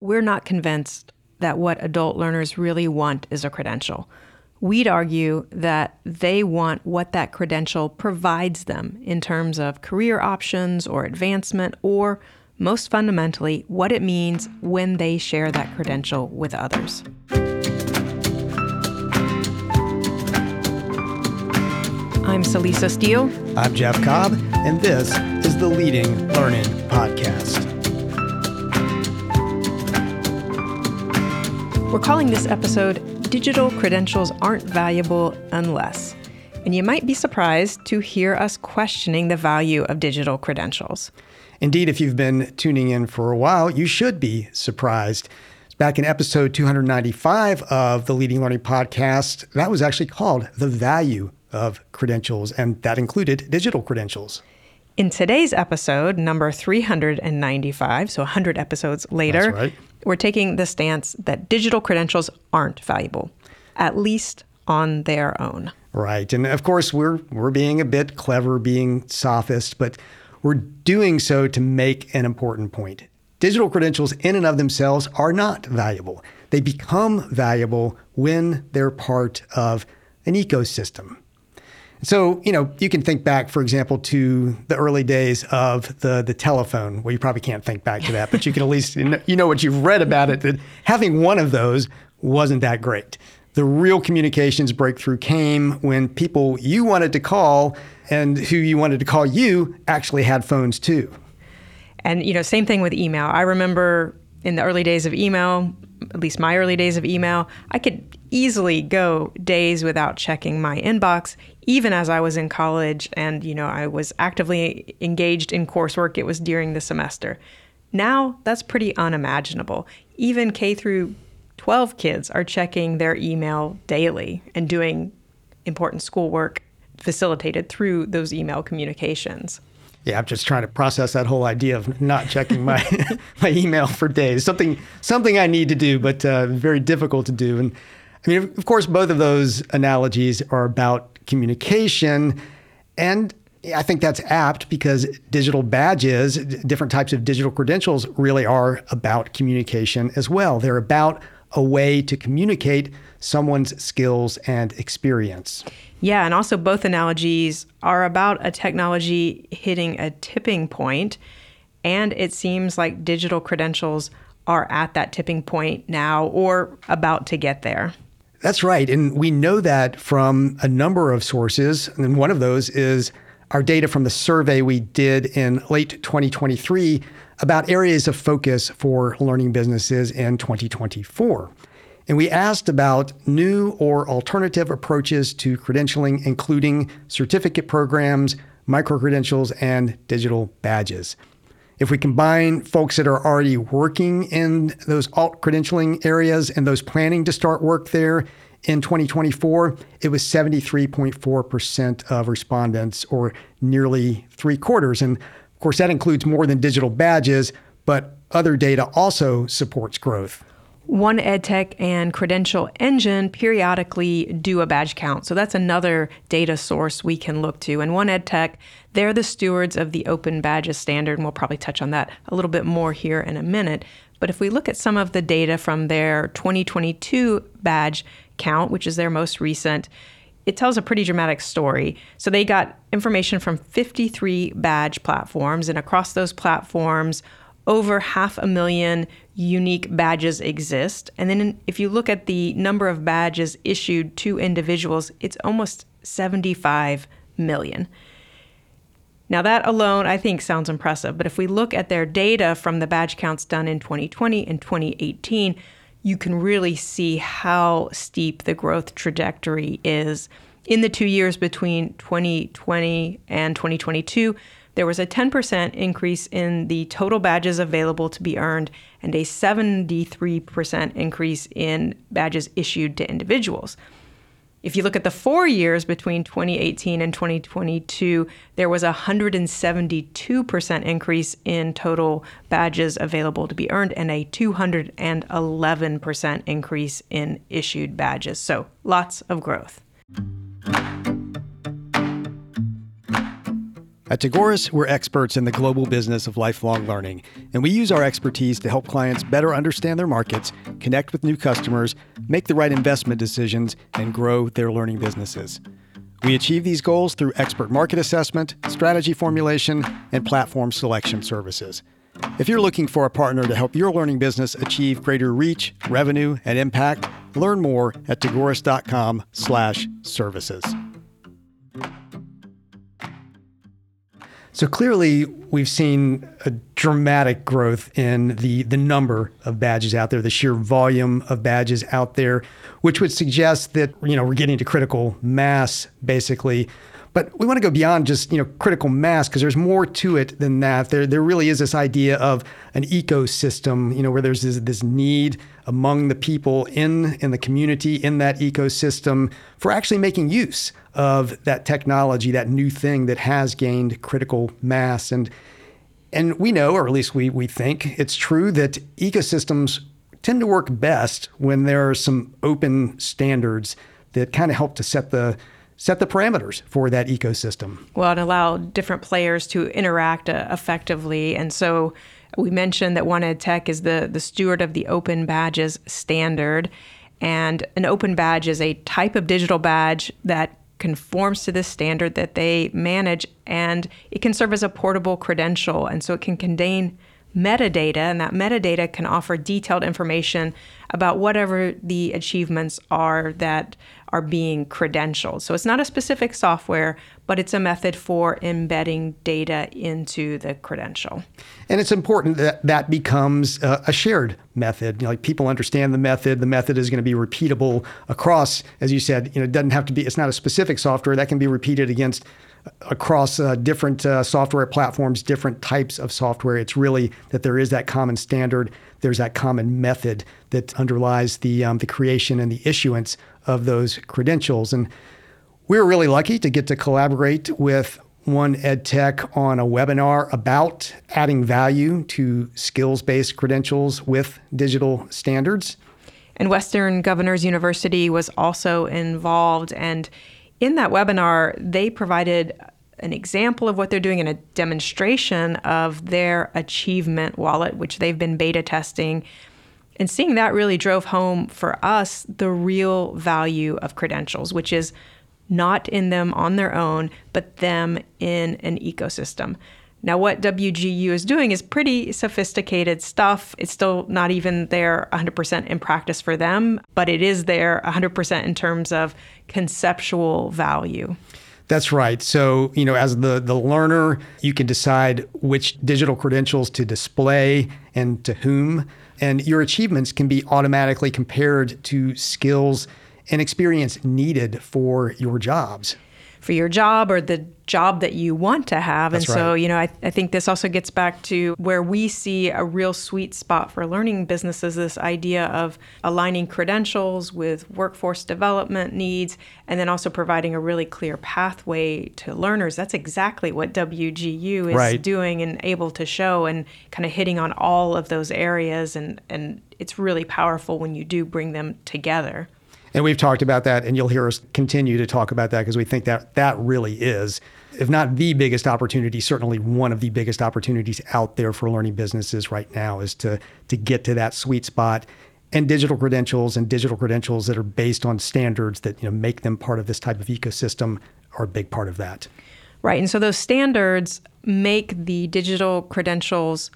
we're not convinced that what adult learners really want is a credential. We'd argue that they want what that credential provides them in terms of career options or advancement, or most fundamentally, what it means when they share that credential with others. I'm Celisa Steele. I'm Jeff Cobb, and this is the Leading Learning Podcast. We're calling this episode Digital Credentials Aren't Valuable Unless. And you might be surprised to hear us questioning the value of digital credentials. Indeed, if you've been tuning in for a while, you should be surprised. Back in episode 295 of the Leading Learning Podcast, that was actually called The Value of Credentials, and that included digital credentials. In today's episode, number 395, so 100 episodes later, right. we're taking the stance that digital credentials aren't valuable, at least on their own. Right. And of course, we're we're being a bit clever, being sophist, but we're doing so to make an important point. Digital credentials in and of themselves are not valuable. They become valuable when they're part of an ecosystem. So, you know, you can think back, for example, to the early days of the the telephone. Well, you probably can't think back to that, but you can at least you know what you've read about it that having one of those wasn't that great. The real communications breakthrough came when people you wanted to call and who you wanted to call you actually had phones too. And you know, same thing with email. I remember in the early days of email, at least my early days of email, I could easily go days without checking my inbox, even as I was in college and, you know, I was actively engaged in coursework. It was during the semester. Now, that's pretty unimaginable. Even K through 12 kids are checking their email daily and doing important schoolwork facilitated through those email communications. Yeah, I'm just trying to process that whole idea of not checking my my email for days. Something something I need to do, but uh, very difficult to do. And I mean, of course, both of those analogies are about communication, and I think that's apt because digital badges, different types of digital credentials, really are about communication as well. They're about a way to communicate someone's skills and experience. Yeah, and also both analogies are about a technology hitting a tipping point, and it seems like digital credentials are at that tipping point now or about to get there. That's right. And we know that from a number of sources. And one of those is our data from the survey we did in late 2023 about areas of focus for learning businesses in 2024. And we asked about new or alternative approaches to credentialing, including certificate programs, micro credentials, and digital badges. If we combine folks that are already working in those alt credentialing areas and those planning to start work there in 2024, it was 73.4% of respondents, or nearly three quarters. And of course, that includes more than digital badges, but other data also supports growth. One EdTech and Credential Engine periodically do a badge count. So that's another data source we can look to. And One EdTech, they're the stewards of the Open Badges standard, and we'll probably touch on that a little bit more here in a minute. But if we look at some of the data from their 2022 badge count, which is their most recent, it tells a pretty dramatic story. So they got information from 53 badge platforms, and across those platforms, over half a million unique badges exist. And then if you look at the number of badges issued to individuals, it's almost 75 million. Now, that alone I think sounds impressive, but if we look at their data from the badge counts done in 2020 and 2018, you can really see how steep the growth trajectory is. In the two years between 2020 and 2022, there was a 10% increase in the total badges available to be earned and a 73% increase in badges issued to individuals. If you look at the four years between 2018 and 2022, there was a 172% increase in total badges available to be earned and a 211% increase in issued badges. So lots of growth. At Tagoras, we're experts in the global business of lifelong learning, and we use our expertise to help clients better understand their markets, connect with new customers, make the right investment decisions, and grow their learning businesses. We achieve these goals through expert market assessment, strategy formulation, and platform selection services. If you're looking for a partner to help your learning business achieve greater reach, revenue, and impact, learn more at tagoras.com/services. So clearly, we've seen a dramatic growth in the, the number of badges out there, the sheer volume of badges out there, which would suggest that you know we're getting to critical mass, basically. But we want to go beyond just you know critical mass because there's more to it than that. There there really is this idea of an ecosystem, you know, where there's this, this need among the people in in the community in that ecosystem for actually making use of that technology, that new thing that has gained critical mass. And and we know, or at least we we think it's true that ecosystems tend to work best when there are some open standards that kind of help to set the set the parameters for that ecosystem. Well, and allow different players to interact uh, effectively. And so we mentioned that One EdTech is the, the steward of the Open Badges standard. And an open badge is a type of digital badge that conforms to this standard that they manage, and it can serve as a portable credential. And so it can contain metadata, and that metadata can offer detailed information about whatever the achievements are that are being credentialed. So it's not a specific software, but it's a method for embedding data into the credential. And it's important that that becomes a, shared method. You know, like people understand the method. The method is going to be repeatable across, as you said. You know, it doesn't have to be. It's not a specific software that can be repeated against across uh, different uh, software platforms, different types of software. It's really that there is that common standard, there's that common method that underlies the um, the creation and the issuance of those credentials. And we were really lucky to get to collaborate with One EdTech on a webinar about adding value to skills-based credentials with digital standards. And Western Governors University was also involved and in that webinar, they provided an example of what they're doing and a demonstration of their achievement wallet, which they've been beta testing. And seeing that really drove home for us the real value of credentials, which is not in them on their own, but them in an ecosystem. Now, what WGU is doing is pretty sophisticated stuff. It's still not even there 100% in practice for them, but it is there 100% in terms of conceptual value. That's right. So, you know, as the, the learner, you can decide which digital credentials to display and to whom. And your achievements can be automatically compared to skills and experience needed for your jobs for your job or the job that you want to have. That's and so, right. you know, I, I think this also gets back to where we see a real sweet spot for learning businesses this idea of aligning credentials with workforce development needs and then also providing a really clear pathway to learners. That's exactly what WGU is right. doing and able to show and kind of hitting on all of those areas. And, and it's really powerful when you do bring them together. And we've talked about that, and you'll hear us continue to talk about that because we think that that really is, if not the biggest opportunity, certainly one of the biggest opportunities out there for learning businesses right now is to to get to that sweet spot. And digital credentials and digital credentials that are based on standards that you know make them part of this type of ecosystem are a big part of that. Right, and so those standards make the digital credentials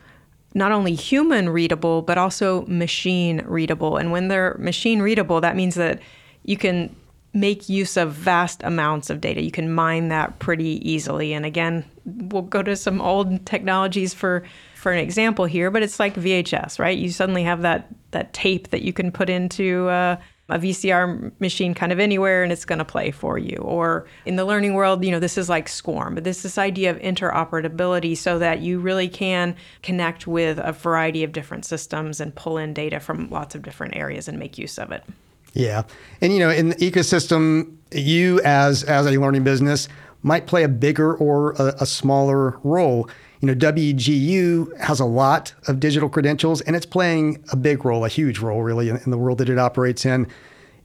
not only human readable, but also machine readable. And when they're machine readable, that means that you can make use of vast amounts of data. You can mine that pretty easily. And again, we'll go to some old technologies for for an example here, but it's like VHS, right? You suddenly have that that tape that you can put into uh, a VCR machine kind of anywhere and it's going to play for you. Or in the learning world, you know, this is like SCORM, but this this idea of interoperability so that you really can connect with a variety of different systems and pull in data from lots of different areas and make use of it. Yeah. And you know, in the ecosystem, you as as a learning business might play a bigger or a, a smaller role you know, WGU has a lot of digital credentials and it's playing a big role, a huge role really in, in the world that it operates in.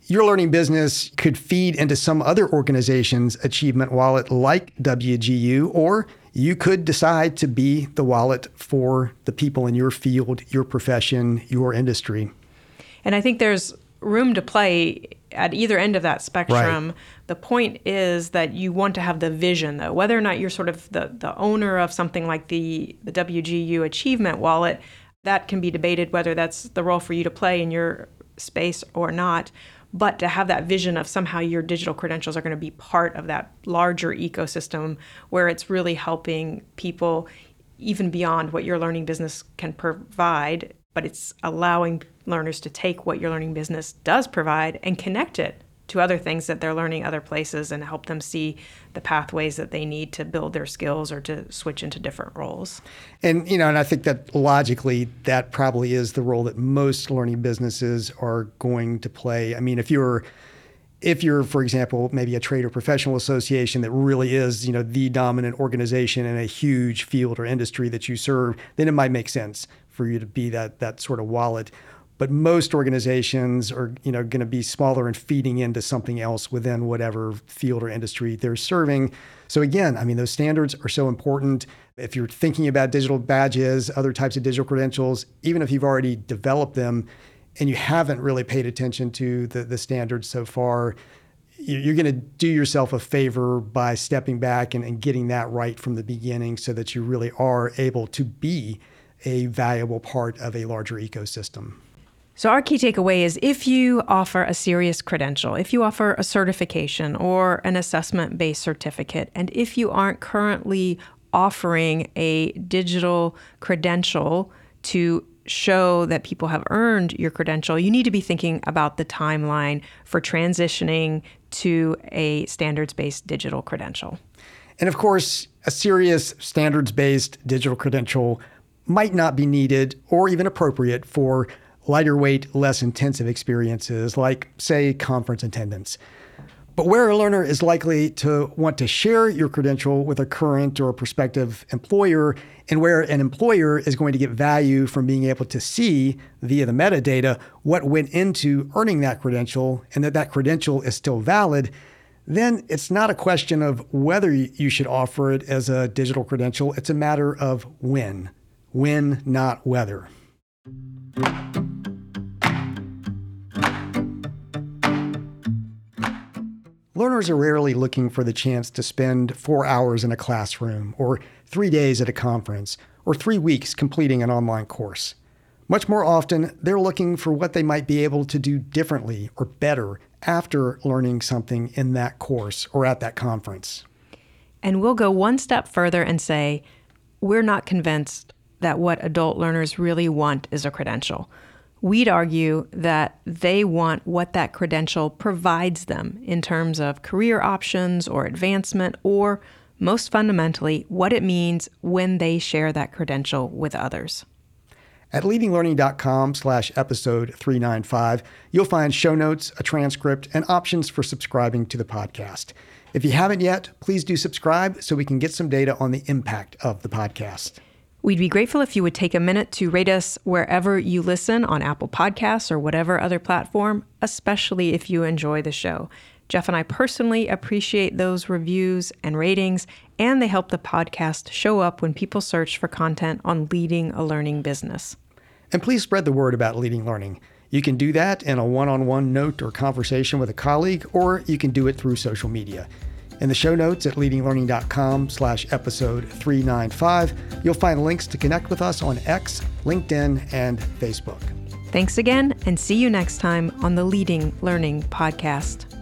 Your learning business could feed into some other organization's achievement wallet like WGU, or you could decide to be the wallet for the people in your field, your profession, your industry. And I think there's room to play at either end of that spectrum. Right. The point is that you want to have the vision, though, whether or not you're sort of the, the owner of something like the, the WGU Achievement Wallet, that can be debated whether that's the role for you to play in your space or not. But to have that vision of somehow your digital credentials are going to be part of that larger ecosystem where it's really helping people even beyond what your learning business can provide but it's allowing learners to take what your learning business does provide and connect it to other things that they're learning other places and help them see the pathways that they need to build their skills or to switch into different roles. And you know, and I think that logically that probably is the role that most learning businesses are going to play. I mean, if you're if you're, for example, maybe a trade or professional association that really is, you know, the dominant organization in a huge field or industry that you serve, then it might make sense for you to be that that sort of wallet. But most organizations are, you know, going to be smaller and feeding into something else within whatever field or industry they're serving. So again, I mean, those standards are so important. If you're thinking about digital badges, other types of digital credentials, even if you've already developed them and you haven't really paid attention to the, the standards so far, you're going to do yourself a favor by stepping back and, and getting that right from the beginning so that you really are able to be a valuable part of a larger ecosystem. So, our key takeaway is if you offer a serious credential, if you offer a certification or an assessment based certificate, and if you aren't currently offering a digital credential to show that people have earned your credential, you need to be thinking about the timeline for transitioning to a standards based digital credential. And of course, a serious standards based digital credential might not be needed or even appropriate for lighter weight, less intensive experiences like, say, conference attendance. But where a learner is likely to want to share your credential with a current or prospective employer, and where an employer is going to get value from being able to see via the metadata what went into earning that credential and that that credential is still valid, then it's not a question of whether you should offer it as a digital credential. It's a matter of when. When, not whether. Learners are rarely looking for the chance to spend four hours in a classroom, or three days at a conference, or three weeks completing an online course. Much more often, they're looking for what they might be able to do differently or better after learning something in that course or at that conference. And we'll go one step further and say, we're not convinced that what adult learners really want is a credential we'd argue that they want what that credential provides them in terms of career options or advancement, or most fundamentally, what it means when they share that credential with others. At leadinglearning.com slash episode 395, you'll find show notes, a transcript, and options for subscribing to the podcast. If you haven't yet, please do subscribe so we can get some data on the impact of the podcast. We'd be grateful if you would take a minute to rate us wherever you listen on Apple Podcasts or whatever other platform, especially if you enjoy the show. Jeff and I personally appreciate those reviews and ratings, and they help the podcast show up when people search for content on leading a learning business. And please spread the word about leading learning. You can do that in a one on one note or conversation with a colleague, or you can do it through social media. In the show notes at leadinglearning.com slash episode 395, you'll find links to connect with us on X, LinkedIn, and Facebook. Thanks again, and see you next time on the Leading Learning Podcast.